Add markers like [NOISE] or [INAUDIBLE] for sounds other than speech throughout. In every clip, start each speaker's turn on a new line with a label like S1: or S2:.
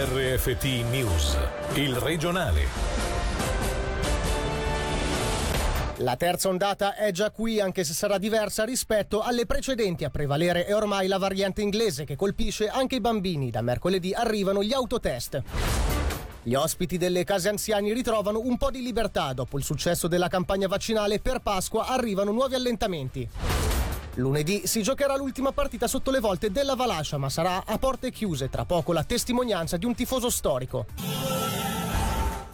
S1: RFT News, il regionale.
S2: La terza ondata è già qui, anche se sarà diversa rispetto alle precedenti. A prevalere è ormai la variante inglese che colpisce anche i bambini. Da mercoledì arrivano gli autotest. Gli ospiti delle case anziani ritrovano un po' di libertà. Dopo il successo della campagna vaccinale, per Pasqua arrivano nuovi allentamenti. Lunedì si giocherà l'ultima partita sotto le volte della Valascia, ma sarà a porte chiuse. Tra poco la testimonianza di un tifoso storico.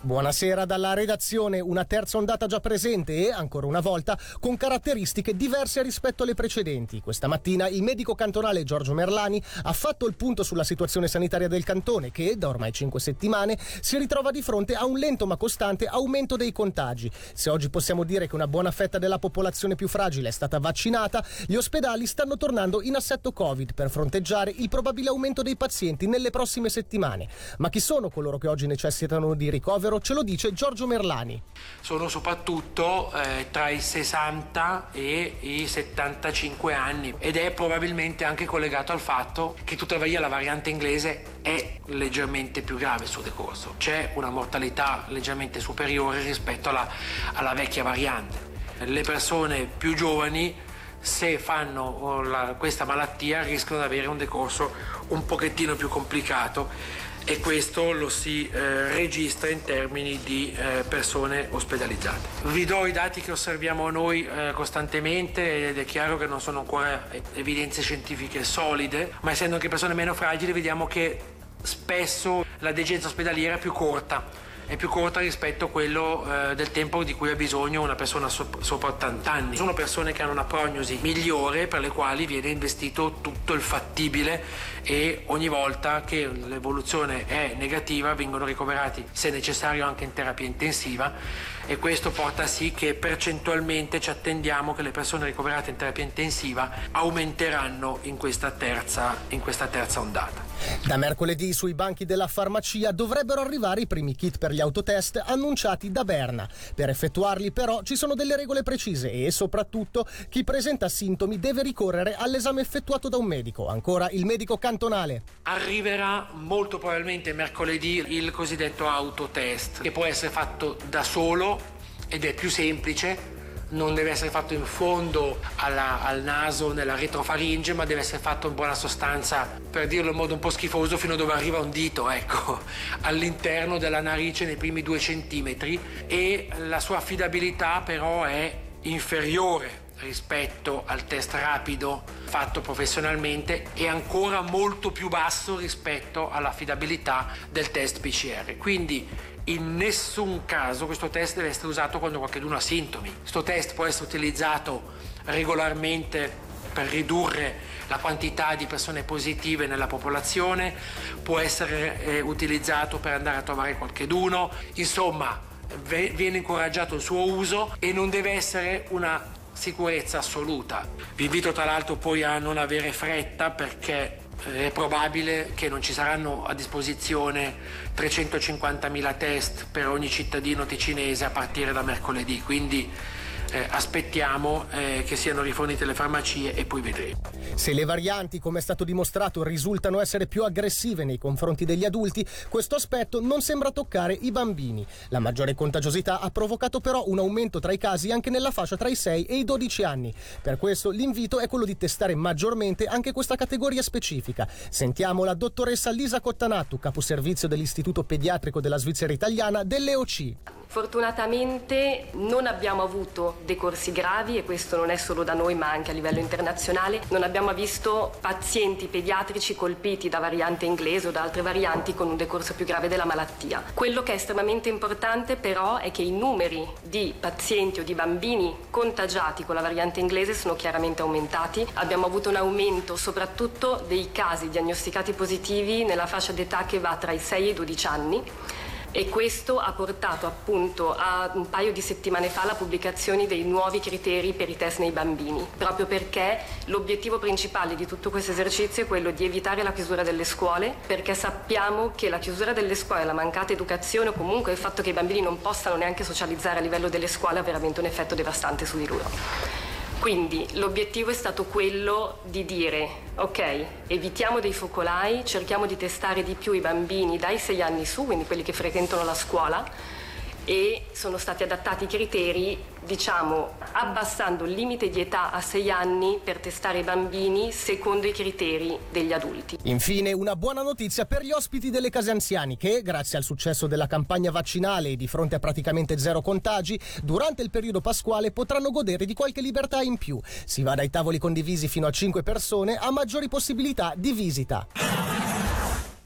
S2: Buonasera dalla redazione, una terza ondata già presente e, ancora una volta, con caratteristiche diverse rispetto alle precedenti. Questa mattina il medico cantonale Giorgio Merlani ha fatto il punto sulla situazione sanitaria del cantone che, da ormai cinque settimane, si ritrova di fronte a un lento ma costante aumento dei contagi. Se oggi possiamo dire che una buona fetta della popolazione più fragile è stata vaccinata, gli ospedali stanno tornando in assetto Covid per fronteggiare il probabile aumento dei pazienti nelle prossime settimane. Ma chi sono coloro che oggi necessitano di ricovero? Ce lo dice Giorgio Merlani.
S3: Sono soprattutto eh, tra i 60 e i 75 anni ed è probabilmente anche collegato al fatto che tuttavia la variante inglese è leggermente più grave suo decorso. C'è una mortalità leggermente superiore rispetto alla, alla vecchia variante. Le persone più giovani se fanno oh, la, questa malattia rischiano di avere un decorso un pochettino più complicato e questo lo si eh, registra in termini di eh, persone ospedalizzate. Vi do i dati che osserviamo noi eh, costantemente ed è chiaro che non sono ancora evidenze scientifiche solide, ma essendo anche persone meno fragili vediamo che spesso la degenza ospedaliera è più corta è più corta rispetto a quello eh, del tempo di cui ha bisogno una persona sopra, sopra 80 anni. Sono persone che hanno una prognosi migliore per le quali viene investito tutto il fattibile e ogni volta che l'evoluzione è negativa vengono ricoverati se necessario anche in terapia intensiva e questo porta a sì che percentualmente ci attendiamo che le persone ricoverate in terapia intensiva aumenteranno in questa terza, in questa terza ondata.
S2: Da mercoledì sui banchi della farmacia dovrebbero arrivare i primi kit per gli autotest annunciati da Berna. Per effettuarli però ci sono delle regole precise e soprattutto chi presenta sintomi deve ricorrere all'esame effettuato da un medico, ancora il medico cantonale.
S3: Arriverà molto probabilmente mercoledì il cosiddetto autotest che può essere fatto da solo ed è più semplice. Non deve essere fatto in fondo alla, al naso, nella retrofaringe, ma deve essere fatto in buona sostanza, per dirlo in modo un po' schifoso, fino a dove arriva un dito, ecco, [LAUGHS] all'interno della narice nei primi due centimetri. E la sua affidabilità però è inferiore rispetto al test rapido fatto professionalmente e ancora molto più basso rispetto all'affidabilità del test PCR. Quindi in nessun caso questo test deve essere usato quando qualcuno ha sintomi. Questo test può essere utilizzato regolarmente per ridurre la quantità di persone positive nella popolazione, può essere eh, utilizzato per andare a trovare qualcheduno, insomma viene incoraggiato il suo uso e non deve essere una sicurezza assoluta. Vi invito tra l'altro poi a non avere fretta perché è probabile che non ci saranno a disposizione 350.000 test per ogni cittadino ticinese a partire da mercoledì, quindi eh, aspettiamo eh, che siano rifornite le farmacie e poi vedremo.
S2: Se le varianti, come è stato dimostrato, risultano essere più aggressive nei confronti degli adulti, questo aspetto non sembra toccare i bambini. La maggiore contagiosità ha provocato però un aumento tra i casi anche nella fascia tra i 6 e i 12 anni. Per questo l'invito è quello di testare maggiormente anche questa categoria specifica. Sentiamo la dottoressa Lisa Cottanattu, caposervizio dell'Istituto Pediatrico della Svizzera Italiana dell'EOC.
S4: Fortunatamente non abbiamo avuto decorsi gravi e questo non è solo da noi ma anche a livello internazionale. Non abbiamo visto pazienti pediatrici colpiti da variante inglese o da altre varianti con un decorso più grave della malattia. Quello che è estremamente importante però è che i numeri di pazienti o di bambini contagiati con la variante inglese sono chiaramente aumentati. Abbiamo avuto un aumento soprattutto dei casi diagnosticati positivi nella fascia d'età che va tra i 6 e i 12 anni e questo ha portato appunto a un paio di settimane fa la pubblicazione dei nuovi criteri per i test nei bambini, proprio perché l'obiettivo principale di tutto questo esercizio è quello di evitare la chiusura delle scuole, perché sappiamo che la chiusura delle scuole, la mancata educazione o comunque il fatto che i bambini non possano neanche socializzare a livello delle scuole ha veramente un effetto devastante su di loro. Quindi l'obiettivo è stato quello di dire ok, evitiamo dei focolai, cerchiamo di testare di più i bambini dai 6 anni su, quindi quelli che frequentano la scuola e sono stati adattati i criteri, diciamo, abbassando il limite di età a 6 anni per testare i bambini secondo i criteri degli adulti.
S2: Infine, una buona notizia per gli ospiti delle case anziani che, grazie al successo della campagna vaccinale e di fronte a praticamente zero contagi, durante il periodo pasquale potranno godere di qualche libertà in più. Si va dai tavoli condivisi fino a 5 persone a maggiori possibilità di visita.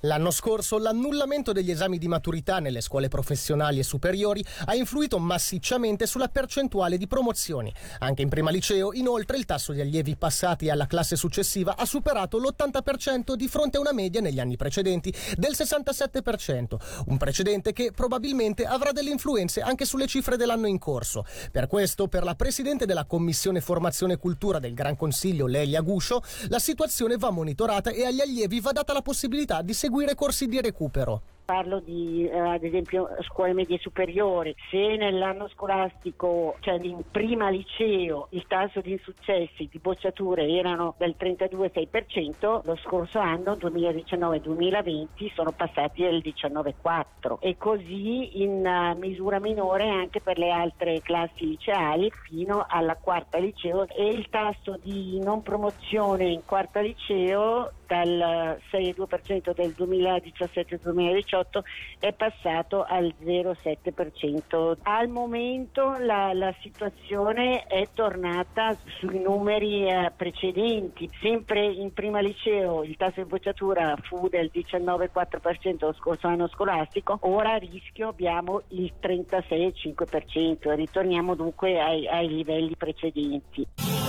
S2: L'anno scorso l'annullamento degli esami di maturità nelle scuole professionali e superiori ha influito massicciamente sulla percentuale di promozioni. Anche in prima liceo, inoltre, il tasso di allievi passati alla classe successiva ha superato l'80% di fronte a una media negli anni precedenti del 67%, un precedente che probabilmente avrà delle influenze anche sulle cifre dell'anno in corso. Per questo, per la Presidente della Commissione Formazione e Cultura del Gran Consiglio, Lelia Guscio, la situazione va monitorata e agli allievi va data la possibilità di seguire seguire corsi di recupero.
S5: Parlo di eh, ad esempio scuole medie superiori. Se nell'anno scolastico, cioè in prima liceo, il tasso di insuccessi, di bocciature erano del 32,6%, lo scorso anno, 2019-2020, sono passati al 19,4% e così in uh, misura minore anche per le altre classi liceali fino alla quarta liceo e il tasso di non promozione in quarta liceo dal 6,2% del 2017-2018 2018 è passato al 0,7%. Al momento la, la situazione è tornata sui numeri eh, precedenti, sempre in prima liceo il tasso di bocciatura fu del 19,4% lo scorso anno scolastico, ora a rischio abbiamo il 36,5%, ritorniamo dunque ai, ai livelli precedenti.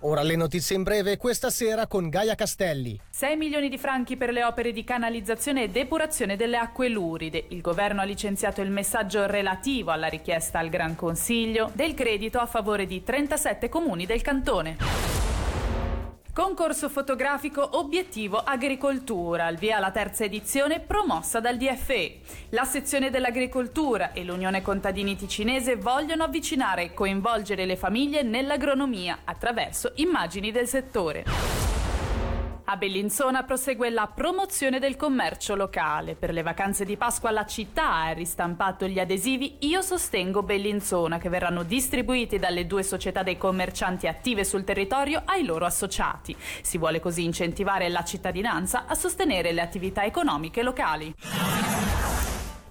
S2: Ora le notizie in breve questa sera con Gaia Castelli.
S6: 6 milioni di franchi per le opere di canalizzazione e depurazione delle acque luride. Il governo ha licenziato il messaggio relativo alla richiesta al Gran Consiglio del credito a favore di 37 comuni del cantone. Concorso fotografico Obiettivo Agricoltura, al via la terza edizione promossa dal DFE. La sezione dell'agricoltura e l'Unione Contadini Ticinese vogliono avvicinare e coinvolgere le famiglie nell'agronomia attraverso immagini del settore. A Bellinzona prosegue la promozione del commercio locale. Per le vacanze di Pasqua la città ha ristampato gli adesivi Io sostengo Bellinzona che verranno distribuiti dalle due società dei commercianti attive sul territorio ai loro associati. Si vuole così incentivare la cittadinanza a sostenere le attività economiche locali.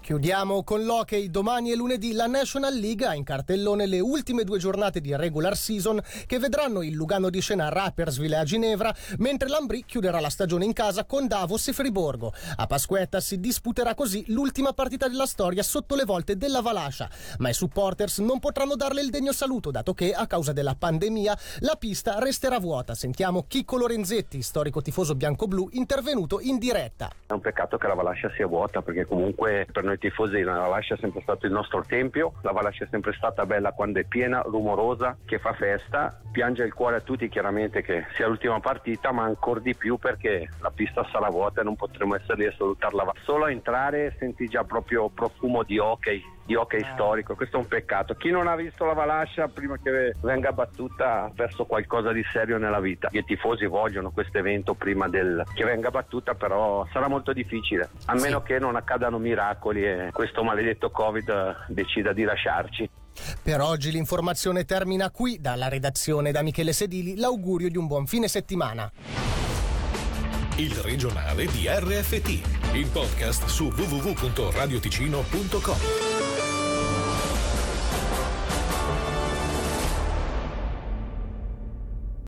S2: Chiudiamo con l'hockey. Domani e lunedì la National League ha in cartellone le ultime due giornate di regular season che vedranno il Lugano di scena Rappersville a Ginevra, mentre l'Ambri chiuderà la stagione in casa con Davos e Friborgo. A Pasquetta si disputerà così l'ultima partita della storia sotto le volte della Valascia, ma i supporters non potranno darle il degno saluto dato che a causa della pandemia la pista resterà vuota. Sentiamo Chicco Lorenzetti, storico tifoso bianco-blu, intervenuto in diretta.
S7: È un peccato che la Valascia sia vuota perché comunque per noi noi tifosi la Valascia è sempre stato il nostro tempio, la Valascia è sempre stata bella quando è piena, rumorosa, che fa festa, piange il cuore a tutti chiaramente che sia l'ultima partita, ma ancora di più perché la pista sarà vuota e non potremo essere lì a salutarla. Solo a entrare senti già proprio profumo di hockey, di hockey eh. storico, questo è un peccato. Chi non ha visto la Valascia prima che venga battuta ha perso qualcosa di serio nella vita. I tifosi vogliono questo evento prima del, che venga battuta, però sarà molto difficile, a meno sì. che non accadano miracoli e questo maledetto Covid decida di lasciarci.
S2: Per oggi l'informazione termina qui. Dalla redazione da Michele Sedili l'augurio di un buon fine settimana.
S1: Il regionale di RFT, il podcast su www.radioticino.com.